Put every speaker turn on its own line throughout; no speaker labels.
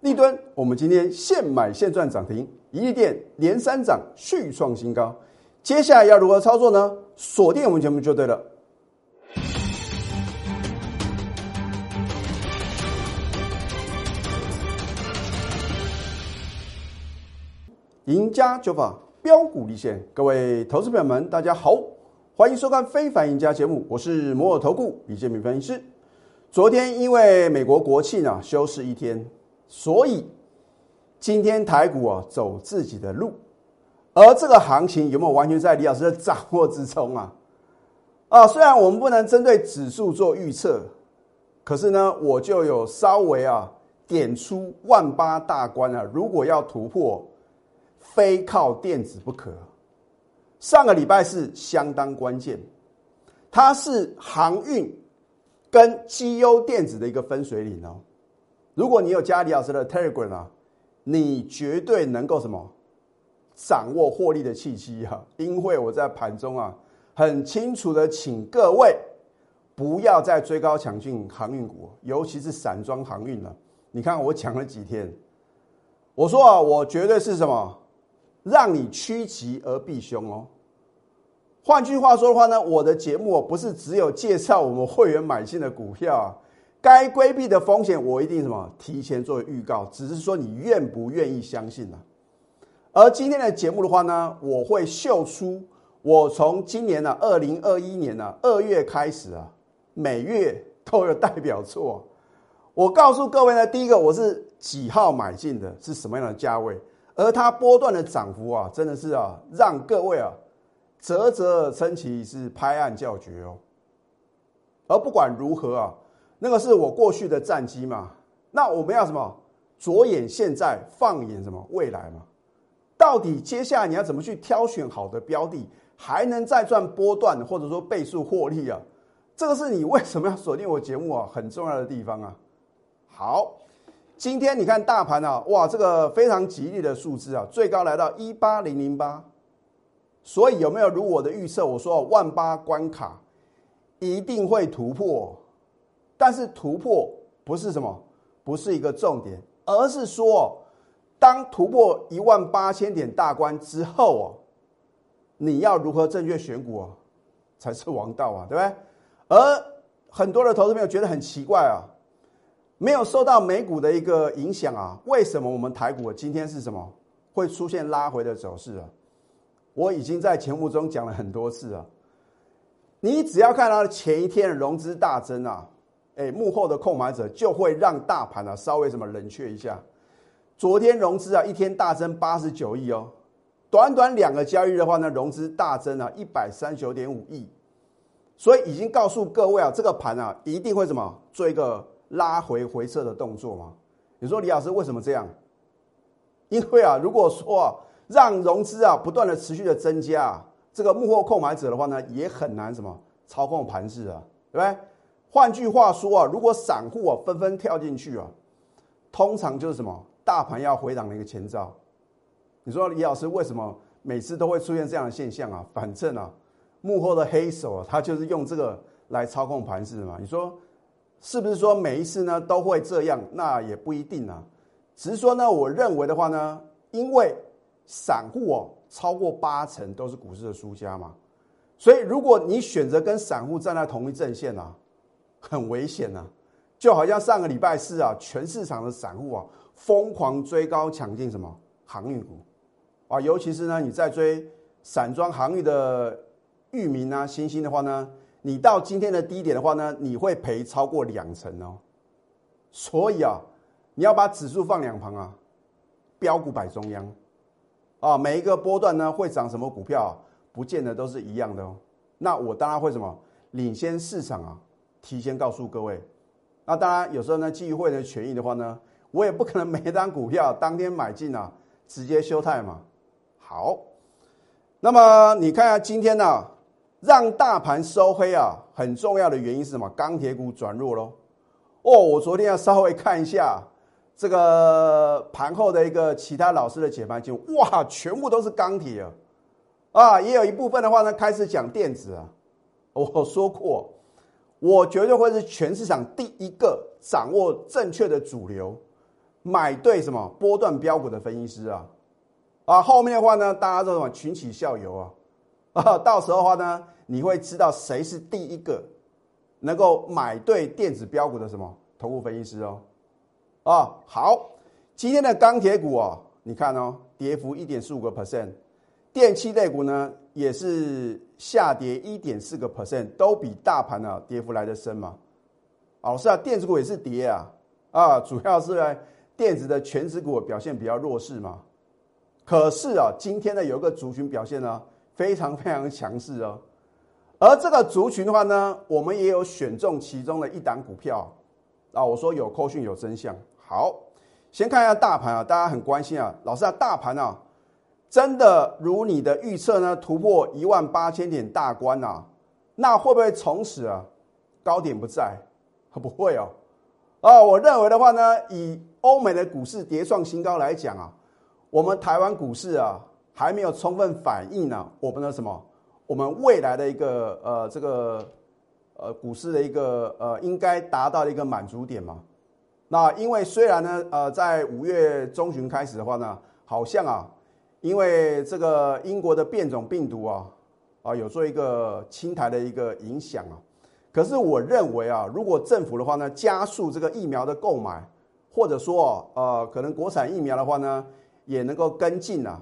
立敦，我们今天现买现赚涨停，一利店连三涨续创新高。接下来要如何操作呢？锁定我们节目就对了。赢家九法标股立现，各位投资朋友们，大家好，欢迎收看《非凡赢家》节目，我是摩尔投顾李建明分析师。昨天因为美国国庆啊休市一天。所以今天台股啊走自己的路，而这个行情有没有完全在李老师的掌握之中啊？啊，虽然我们不能针对指数做预测，可是呢，我就有稍微啊点出万八大关啊，如果要突破，非靠电子不可。上个礼拜是相当关键，它是航运跟绩优电子的一个分水岭哦。如果你有加李老师的 Telegram 啊，你绝对能够什么掌握获利的契机啊！因为我在盘中啊，很清楚的请各位不要再追高抢进航运股，尤其是散装航运了。你看我讲了几天，我说啊，我绝对是什么让你趋吉而避凶哦。换句话说的话呢，我的节目不是只有介绍我们会员买进的股票。该规避的风险，我一定什么提前做预告，只是说你愿不愿意相信呢？而今天的节目的话呢，我会秀出我从今年呢二零二一年呢二月开始啊，每月都有代表作。我告诉各位呢，第一个我是几号买进的，是什么样的价位，而它波段的涨幅啊，真的是啊，让各位啊啧啧称奇，是拍案叫绝哦。而不管如何啊。那个是我过去的战机嘛？那我们要什么？着眼现在，放眼什么未来嘛？到底接下来你要怎么去挑选好的标的，还能再赚波段或者说倍数获利啊？这个是你为什么要锁定我节目啊？很重要的地方啊！好，今天你看大盘啊，哇，这个非常吉利的数字啊，最高来到一八零零八，所以有没有如我的预测？我说万八关卡一定会突破。但是突破不是什么，不是一个重点，而是说，当突破一万八千点大关之后哦，你要如何正确选股啊，才是王道啊，对不对？而很多的投资朋友觉得很奇怪啊，没有受到美股的一个影响啊，为什么我们台股今天是什么会出现拉回的走势啊？我已经在节目中讲了很多次啊，你只要看到前一天的融资大增啊。哎，幕后的控买者就会让大盘啊稍微什么冷却一下。昨天融资啊一天大增八十九亿哦，短短两个交易日的话呢，融资大增啊一百三十九点五亿，所以已经告诉各位啊，这个盘啊一定会什么做一个拉回回撤的动作嘛？你说李老师为什么这样？因为啊，如果说啊让融资啊不断的持续的增加，这个幕后控买者的话呢也很难什么操控盘势啊，对不对？换句话说啊，如果散户啊纷纷跳进去啊，通常就是什么大盘要回档的一个前兆。你说李老师为什么每次都会出现这样的现象啊？反正啊，幕后的黑手啊，他就是用这个来操控盘势嘛。你说是不是说每一次呢都会这样？那也不一定啊。只是说呢，我认为的话呢，因为散户哦超过八成都是股市的输家嘛，所以如果你选择跟散户站在同一阵线啊。很危险呐，就好像上个礼拜四啊，全市场的散户啊疯狂追高抢进什么航运股啊，尤其是呢你在追散装航运的域名啊、新兴的话呢，你到今天的低点的话呢，你会赔超过两成哦。所以啊，你要把指数放两旁啊，标股摆中央啊，每一个波段呢会涨什么股票，不见得都是一样的哦。那我当然会什么领先市场啊。提前告诉各位，那当然有时候呢，基于会员的权益的话呢，我也不可能每一单股票当天买进啊，直接休泰嘛。好，那么你看下今天呢，让大盘收黑啊，很重要的原因是什么？钢铁股转弱喽。哦，我昨天要稍微看一下这个盘后的一个其他老师的解盘，就哇，全部都是钢铁啊，啊，也有一部分的话呢，开始讲电子啊。我说过。我绝对会是全市场第一个掌握正确的主流，买对什么波段标股的分析师啊，啊，后面的话呢，大家都什么群起效尤啊，啊，到时候的话呢，你会知道谁是第一个能够买对电子标股的什么投顾分析师哦，啊，好，今天的钢铁股啊，你看哦，跌幅一点四五个 percent，电器类股呢也是下跌一点四个 percent，都比大盘呢跌幅来的深嘛，老师啊，电子股也是跌啊，啊，主要是呢。电子的全指股表现比较弱势嘛，可是啊，今天呢有一个族群表现呢非常非常强势哦，而这个族群的话呢，我们也有选中其中的一档股票啊。我说有扣讯有真相。好，先看一下大盘啊，大家很关心啊，老师啊，大盘啊，真的如你的预测呢，突破一万八千点大关啊，那会不会从此啊高点不在？不会哦。哦，我认为的话呢，以欧美的股市跌创新高来讲啊，我们台湾股市啊还没有充分反映呢我们的什么，我们未来的一个呃这个呃股市的一个呃应该达到的一个满足点嘛。那因为虽然呢呃在五月中旬开始的话呢，好像啊因为这个英国的变种病毒啊啊有做一个清台的一个影响啊。可是我认为啊，如果政府的话呢，加速这个疫苗的购买，或者说呃，可能国产疫苗的话呢，也能够跟进啊。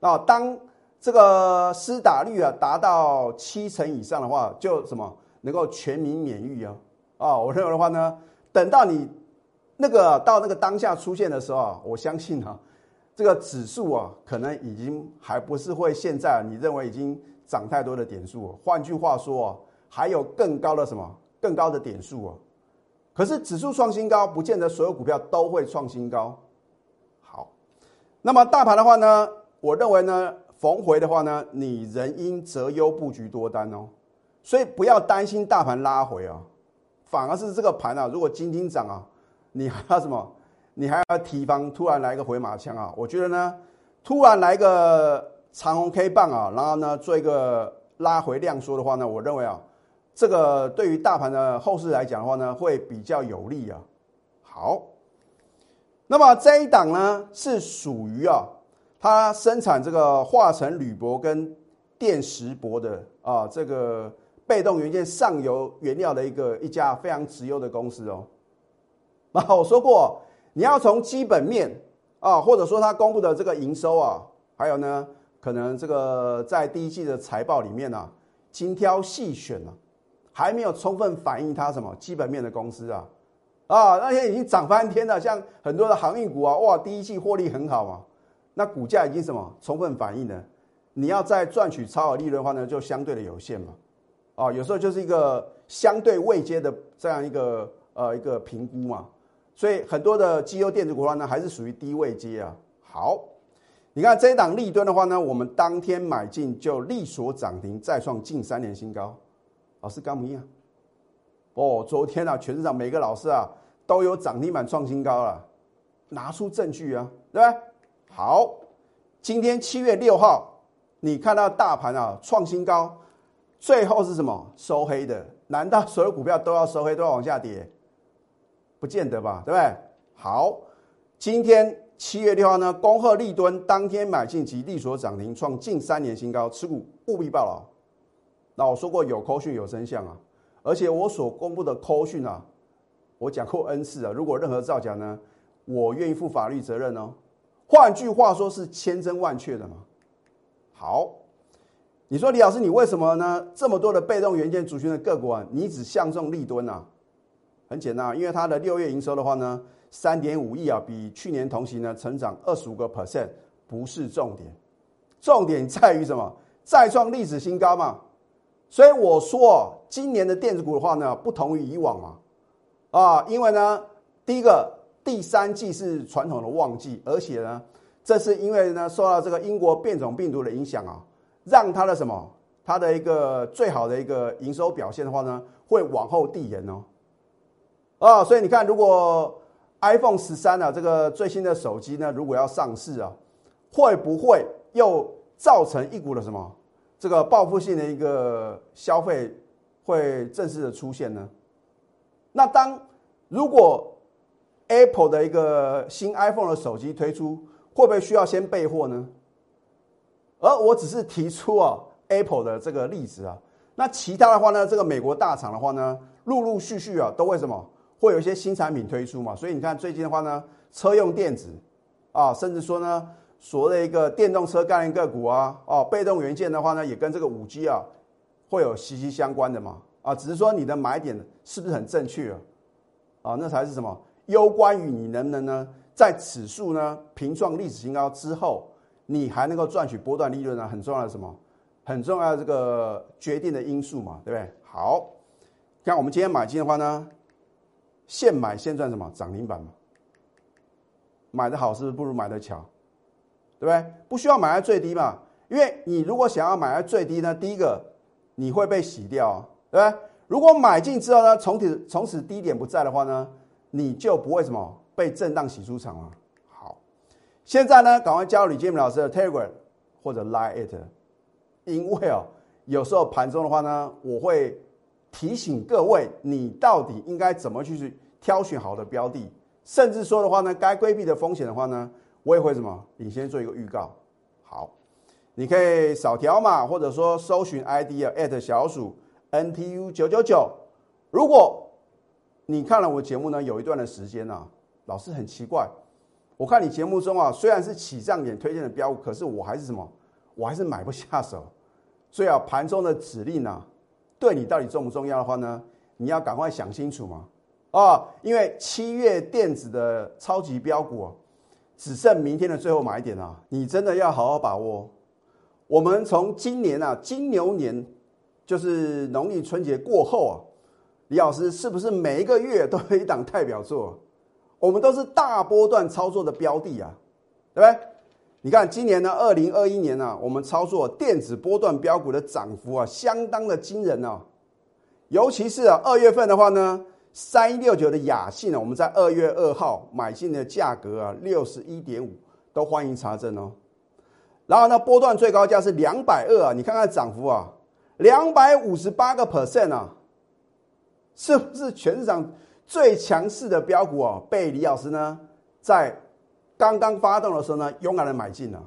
那当这个施打率啊达到七成以上的话，就什么能够全民免疫啊？啊，我认为的话呢，等到你那个到那个当下出现的时候，我相信啊，这个指数啊，可能已经还不是会现在你认为已经涨太多的点数。换句话说啊。还有更高的什么？更高的点数哦。可是指数创新高，不见得所有股票都会创新高。好，那么大盘的话呢，我认为呢，逢回的话呢，你仍应择优布局多单哦。所以不要担心大盘拉回啊，反而是这个盘啊，如果今天涨啊，你还要什么？你还要提防突然来个回马枪啊。我觉得呢，突然来个长红 K 棒啊，然后呢做一个拉回量缩的话呢，我认为啊。这个对于大盘的后市来讲的话呢，会比较有利啊。好，那么这一档呢是属于啊，它生产这个化成铝箔跟电石箔的啊，这个被动元件上游原料的一个一家非常直优的公司哦。那我说过，你要从基本面啊，或者说它公布的这个营收啊，还有呢，可能这个在第一季的财报里面呢，精挑细选呢。还没有充分反映它什么基本面的公司啊，啊，那些已经涨翻天了，像很多的航运股啊，哇，第一季获利很好嘛，那股价已经什么充分反映了，你要再赚取超额利润的话呢，就相对的有限嘛，啊，有时候就是一个相对未接的这样一个呃一个评估嘛，所以很多的绩优电子股的话呢，还是属于低位接啊。好，你看这一档利吨的话呢，我们当天买进就力所涨停，再创近三年新高。老师刚不一样哦，昨天啊，全市场每个老师啊都有涨停板创新高了，拿出证据啊，对吧？好，今天七月六号，你看到大盘啊创新高，最后是什么收黑的？难道所有股票都要收黑，都要往下跌？不见得吧，对不对？好，今天七月六号呢，恭贺立敦当天买进及利所涨停，创近三年新高，持股务必报牢。那我说过有扣讯有真相啊，而且我所公布的扣讯啊，我讲过 N 次啊，如果任何造假呢，我愿意负法律责任哦。换句话说是千真万确的嘛。好，你说李老师你为什么呢？这么多的被动元件族群的个股啊，你只相中立敦啊？很简单，因为它的六月营收的话呢，三点五亿啊，比去年同期呢成长二十五个 percent，不是重点，重点在于什么？再创历史新高嘛。所以我说，今年的电子股的话呢，不同于以往嘛，啊，因为呢，第一个第三季是传统的旺季，而且呢，这是因为呢，受到这个英国变种病毒的影响啊，让它的什么，它的一个最好的一个营收表现的话呢，会往后递延哦，啊，所以你看，如果 iPhone 十三啊，这个最新的手机呢，如果要上市啊，会不会又造成一股的什么？这个报复性的一个消费会正式的出现呢？那当如果 Apple 的一个新 iPhone 的手机推出，会不会需要先备货呢？而我只是提出啊 Apple 的这个例子啊，那其他的话呢，这个美国大厂的话呢，陆陆续续啊，都会什么会有一些新产品推出嘛？所以你看最近的话呢，车用电子啊，甚至说呢，所谓的一个电动车概念个股啊，哦，被动元件的话呢，也跟这个五 G 啊，会有息息相关的嘛？啊，只是说你的买点是不是很正确啊？啊，那才是什么？攸关于你能不能呢，在指数呢平创历史新高之后。你还能够赚取波段利润呢？很重要的什么？很重要的这个决定的因素嘛，对不对？好，看我们今天买进的话呢，现买现赚什么？涨停板嘛。买的好是不是不如买的巧？对不对？不需要买在最低嘛，因为你如果想要买在最低呢，第一个你会被洗掉，对不对？如果买进之后呢，从此从此低点不在的话呢，你就不会什么被震荡洗出场了。好现在呢，赶快加入李建明老师的 Telegram 或者 Line it，因为哦，有时候盘中的话呢，我会提醒各位，你到底应该怎么去挑选好的标的，甚至说的话呢，该规避的风险的话呢，我也会什么你先做一个预告。好，你可以扫条码，或者说搜寻 ID 啊，at 小鼠 NTU 九九九。如果你看了我节目呢，有一段的时间呢，老师很奇怪。我看你节目中啊，虽然是起涨点推荐的标，可是我还是什么？我还是买不下手。所以啊，盘中的指令呢，对你到底重不重要的话呢，你要赶快想清楚嘛。啊，因为七月电子的超级标股啊，只剩明天的最后买点啊，你真的要好好把握。我们从今年啊，金牛年，就是农历春节过后啊，李老师是不是每一个月都有一档代表作？我们都是大波段操作的标的啊，对不对？你看今年呢，二零二一年呢，我们操作电子波段标股的涨幅啊，相当的惊人哦。尤其是啊，二月份的话呢，三一六九的雅信呢，我们在二月二号买进的价格啊，六十一点五，都欢迎查证哦。然后呢，波段最高价是两百二啊，你看看涨幅啊，两百五十八个 percent 啊，是不是全市场？最强势的标股哦，被李老师呢在刚刚发动的时候呢，勇敢的买进了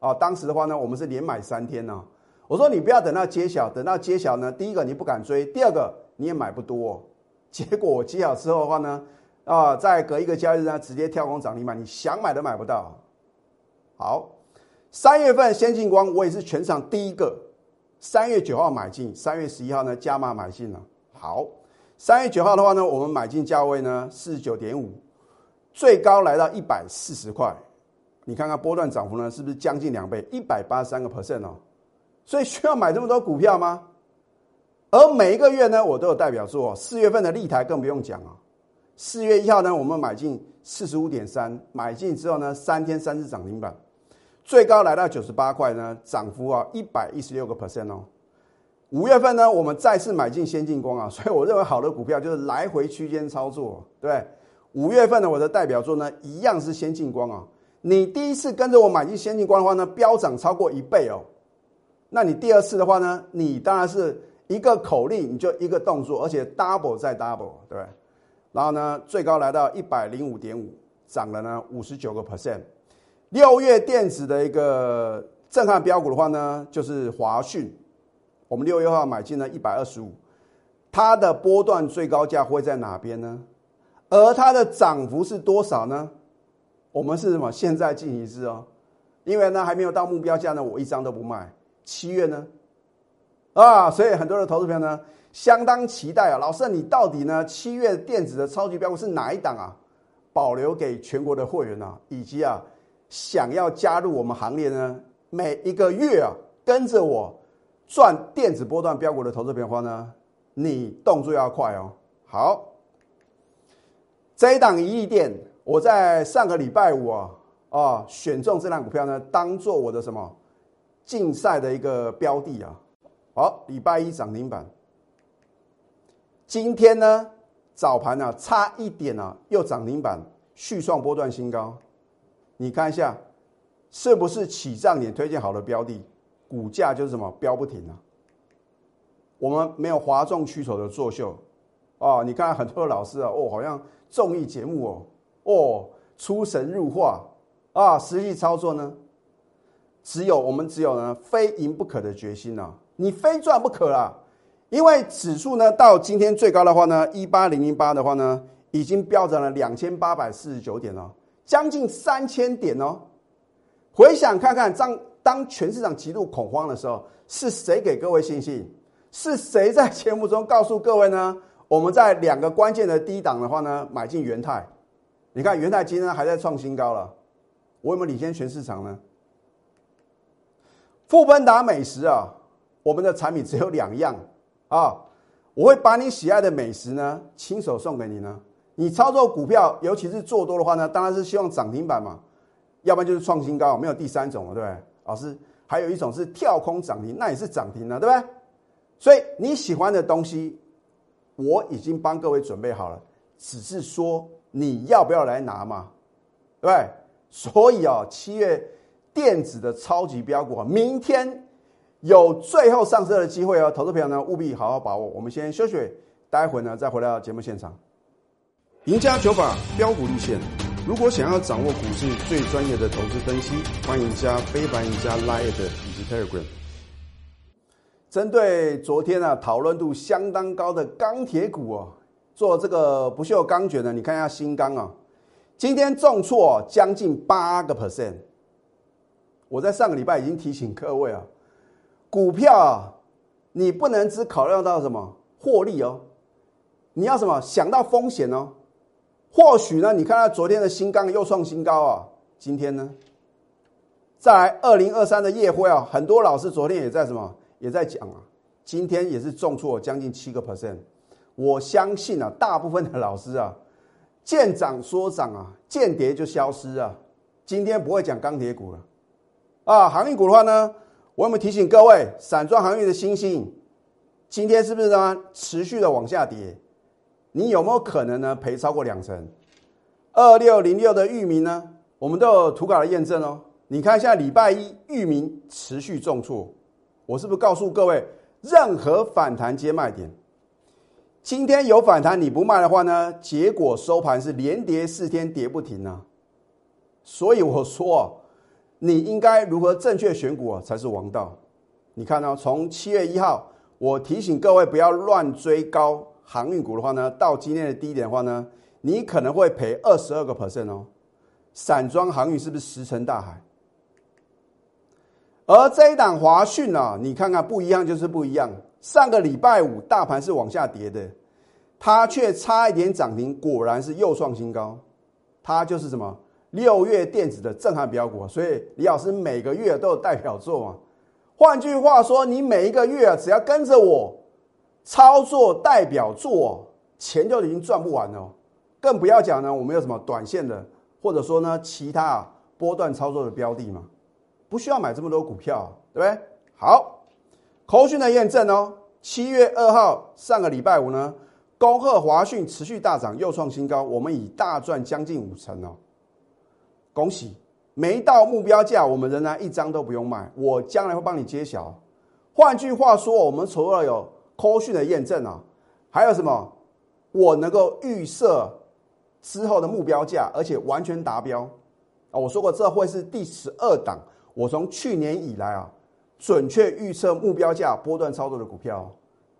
啊。当时的话呢，我们是连买三天呢。我说你不要等到揭晓，等到揭晓呢，第一个你不敢追，第二个你也买不多。结果揭晓之后的话呢，啊，再隔一个交易日呢，直接跳空涨停板，你想买都买不到。好，三月份先进光我也是全场第一个，三月九号买进，三月十一号呢加码买进了。好。三月九号的话呢，我们买进价位呢四十九点五，最高来到一百四十块。你看看波段涨幅呢，是不是将近两倍，一百八十三个 percent 哦？所以需要买这么多股票吗？而每一个月呢，我都有代表作。四月份的立台更不用讲啊。四月一号呢，我们买进四十五点三，买进之后呢，三天三次涨停板，最高来到九十八块呢，涨幅啊一百一十六个 percent 哦。五月份呢，我们再次买进先进光啊，所以我认为好的股票就是来回区间操作，对五月份呢，我的代表作呢一样是先进光啊。你第一次跟着我买进先进光的话呢，飙涨超过一倍哦。那你第二次的话呢，你当然是一个口令，你就一个动作，而且 double 再 double，对然后呢，最高来到一百零五点五，涨了呢五十九个 percent。六月电子的一个震撼标股的话呢，就是华讯。我们六月号买进了一百二十五，它的波段最高价会在哪边呢？而它的涨幅是多少呢？我们是什么？现在进行式哦，因为呢还没有到目标价呢，我一张都不卖。七月呢？啊，所以很多的投资朋友呢相当期待啊，老师你到底呢七月电子的超级标股是哪一档啊？保留给全国的会员啊，以及啊想要加入我们行列呢，每一个月啊跟着我。赚电子波段标股的投资变化呢？你动作要快哦。好，这一档一亿店，我在上个礼拜五啊啊选中这档股票呢，当做我的什么竞赛的一个标的啊。好，礼拜一涨停板，今天呢早盘呢差一点呢又涨停板续创波段新高，你看一下是不是起涨点推荐好的标的？股价就是什么飙不停啊！我们没有哗众取宠的作秀啊！你看很多老师啊，哦，好像综艺节目哦，哦，出神入化啊，实际操作呢，只有我们只有呢非赢不可的决心呢，你非赚不可啦。因为指数呢到今天最高的话呢，一八零零八的话呢，已经飙涨了两千八百四十九点了，将近三千点哦。回想看看，当当全市场极度恐慌的时候，是谁给各位信心？是谁在节目中告诉各位呢？我们在两个关键的低档的话呢，买进元泰。你看元泰今天还在创新高了，我有没有领先全市场呢？富奔达美食啊，我们的产品只有两样。啊，我会把你喜爱的美食呢，亲手送给你呢。你操作股票，尤其是做多的话呢，当然是希望涨停板嘛，要不然就是创新高，没有第三种了，对不对？老师，还有一种是跳空涨停，那也是涨停了，对不对？所以你喜欢的东西，我已经帮各位准备好了，只是说你要不要来拿嘛，对不对？所以啊，七月电子的超级标股，明天。有最后上车的机会哦，投资朋友呢务必好好把握。我们先休息，待会呢再回到节目现场。赢家九法标股立线，如果想要掌握股市最专业的投资分析，欢迎加非凡、赢家 Line 以及 Telegram。针对昨天啊讨论度相当高的钢铁股哦，做这个不锈钢卷的，你看一下新钢啊，今天重挫将近八个 percent。我在上个礼拜已经提醒各位啊。股票啊，你不能只考虑到什么获利哦，你要什么想到风险哦。或许呢，你看到昨天的新钢又创新高啊，今天呢，在二零二三的夜会啊，很多老师昨天也在什么也在讲啊，今天也是重挫将近七个 percent。我相信啊，大部分的老师啊，见涨说涨啊，见跌就消失啊，今天不会讲钢铁股了啊，航运股的话呢？我有没有提醒各位，散装航运的星星，今天是不是呢持续的往下跌？你有没有可能呢赔超过两成？二六零六的域名呢，我们都有图稿的验证哦。你看一下礼拜一域名持续重挫，我是不是告诉各位，任何反弹皆卖点？今天有反弹你不卖的话呢，结果收盘是连跌四天跌不停啊。所以我说。你应该如何正确选股啊，才是王道。你看呢？从七月一号，我提醒各位不要乱追高航运股的话呢，到今天的低点的话呢，你可能会赔二十二个 percent 哦。散装航运是不是石沉大海？而这一档华讯啊，你看看不一样就是不一样。上个礼拜五大盘是往下跌的，它却差一点涨停，果然是又创新高。它就是什么？六月电子的震撼标股，所以李老师每个月都有代表作嘛。换句话说，你每一个月啊只要跟着我操作代表作，钱就已经赚不完了。更不要讲呢，我们有什么短线的，或者说呢其他波段操作的标的嘛，不需要买这么多股票，对不对？好，口讯的验证哦。七月二号上个礼拜五呢，恭贺华讯持续大涨，又创新高，我们已大赚将近五成哦。恭喜，没到目标价，我们仍然一张都不用卖。我将来会帮你揭晓。换句话说，我们除了有科讯的验证啊，还有什么？我能够预设之后的目标价，而且完全达标啊！我说过，这会是第十二档。我从去年以来啊，准确预测目标价波段操作的股票，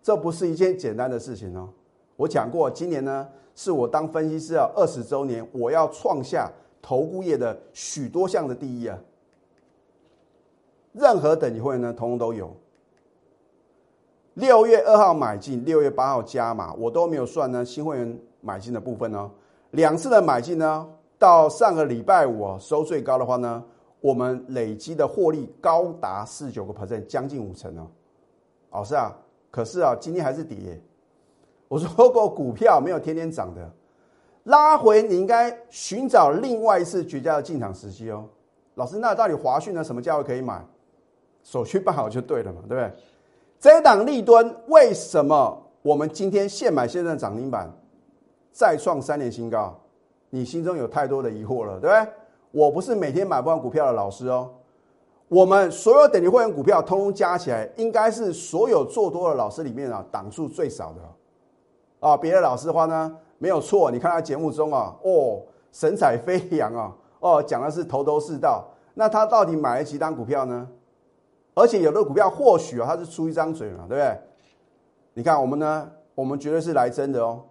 这不是一件简单的事情哦。我讲过，今年呢是我当分析师啊二十周年，我要创下。投顾业的许多项的第一啊，任何等级会员呢，通通都有。六月二号买进，六月八号加码，我都没有算呢新会员买进的部分呢。两次的买进呢，到上个礼拜五收最高的话呢，我们累积的获利高达四九个 percent，将近五成哦。老师啊，可是啊，今天还是跌。我说过，股票没有天天涨的。拉回，你应该寻找另外一次绝佳的进场时机哦。老师，那到底华讯呢？什么价位可以买？手续办好就对了嘛，对不对？这一档立敦为什么我们今天现买现在涨停板再创三年新高？你心中有太多的疑惑了，对不对？我不是每天买不完股票的老师哦。我们所有等级会员股票通通加起来，应该是所有做多的老师里面啊，档数最少的啊。别的老师的话呢？没有错，你看他节目中啊，哦，神采飞扬啊，哦，讲的是头头是道。那他到底买了几单股票呢？而且有的股票或许啊，他是出一张嘴嘛，对不对？你看我们呢，我们绝对是来真的哦。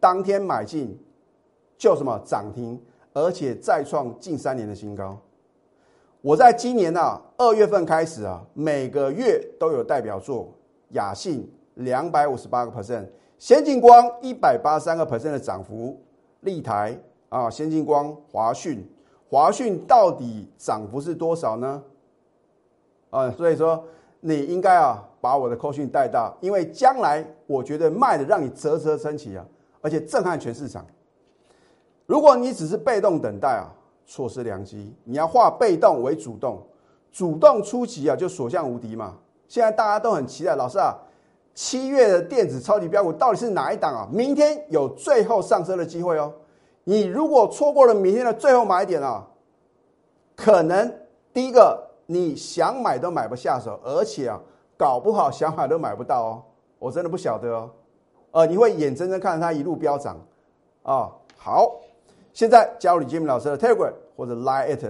当天买进就什么涨停，而且再创近三年的新高。我在今年啊二月份开始啊，每个月都有代表作，雅信两百五十八个 percent，先进光一百八十三个 percent 的涨幅，立台啊，先进光、华讯，华讯到底涨幅是多少呢？啊，所以说你应该啊把我的扣讯带到，因为将来我觉得卖的让你啧啧称奇啊，而且震撼全市场。如果你只是被动等待啊。错失良机，你要化被动为主动，主动出击啊，就所向无敌嘛。现在大家都很期待，老师啊，七月的电子超级标股到底是哪一档啊？明天有最后上车的机会哦。你如果错过了明天的最后买点啊，可能第一个你想买都买不下手，而且啊，搞不好想买都买不到哦。我真的不晓得哦，呃，你会眼睁睁看着它一路飙涨啊。好。现在加入李建明老师的 Telegram 或者 Line it，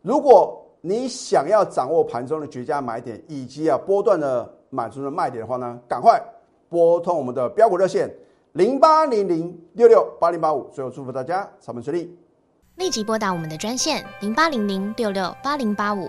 如果你想要掌握盘中的绝佳买点以及啊波段的满足的卖点的话呢，赶快拨通我们的标股热线零八零零六六八零八五。最后祝福大家操盘顺利，
立即拨打我们的专线零八零零六六八零八五。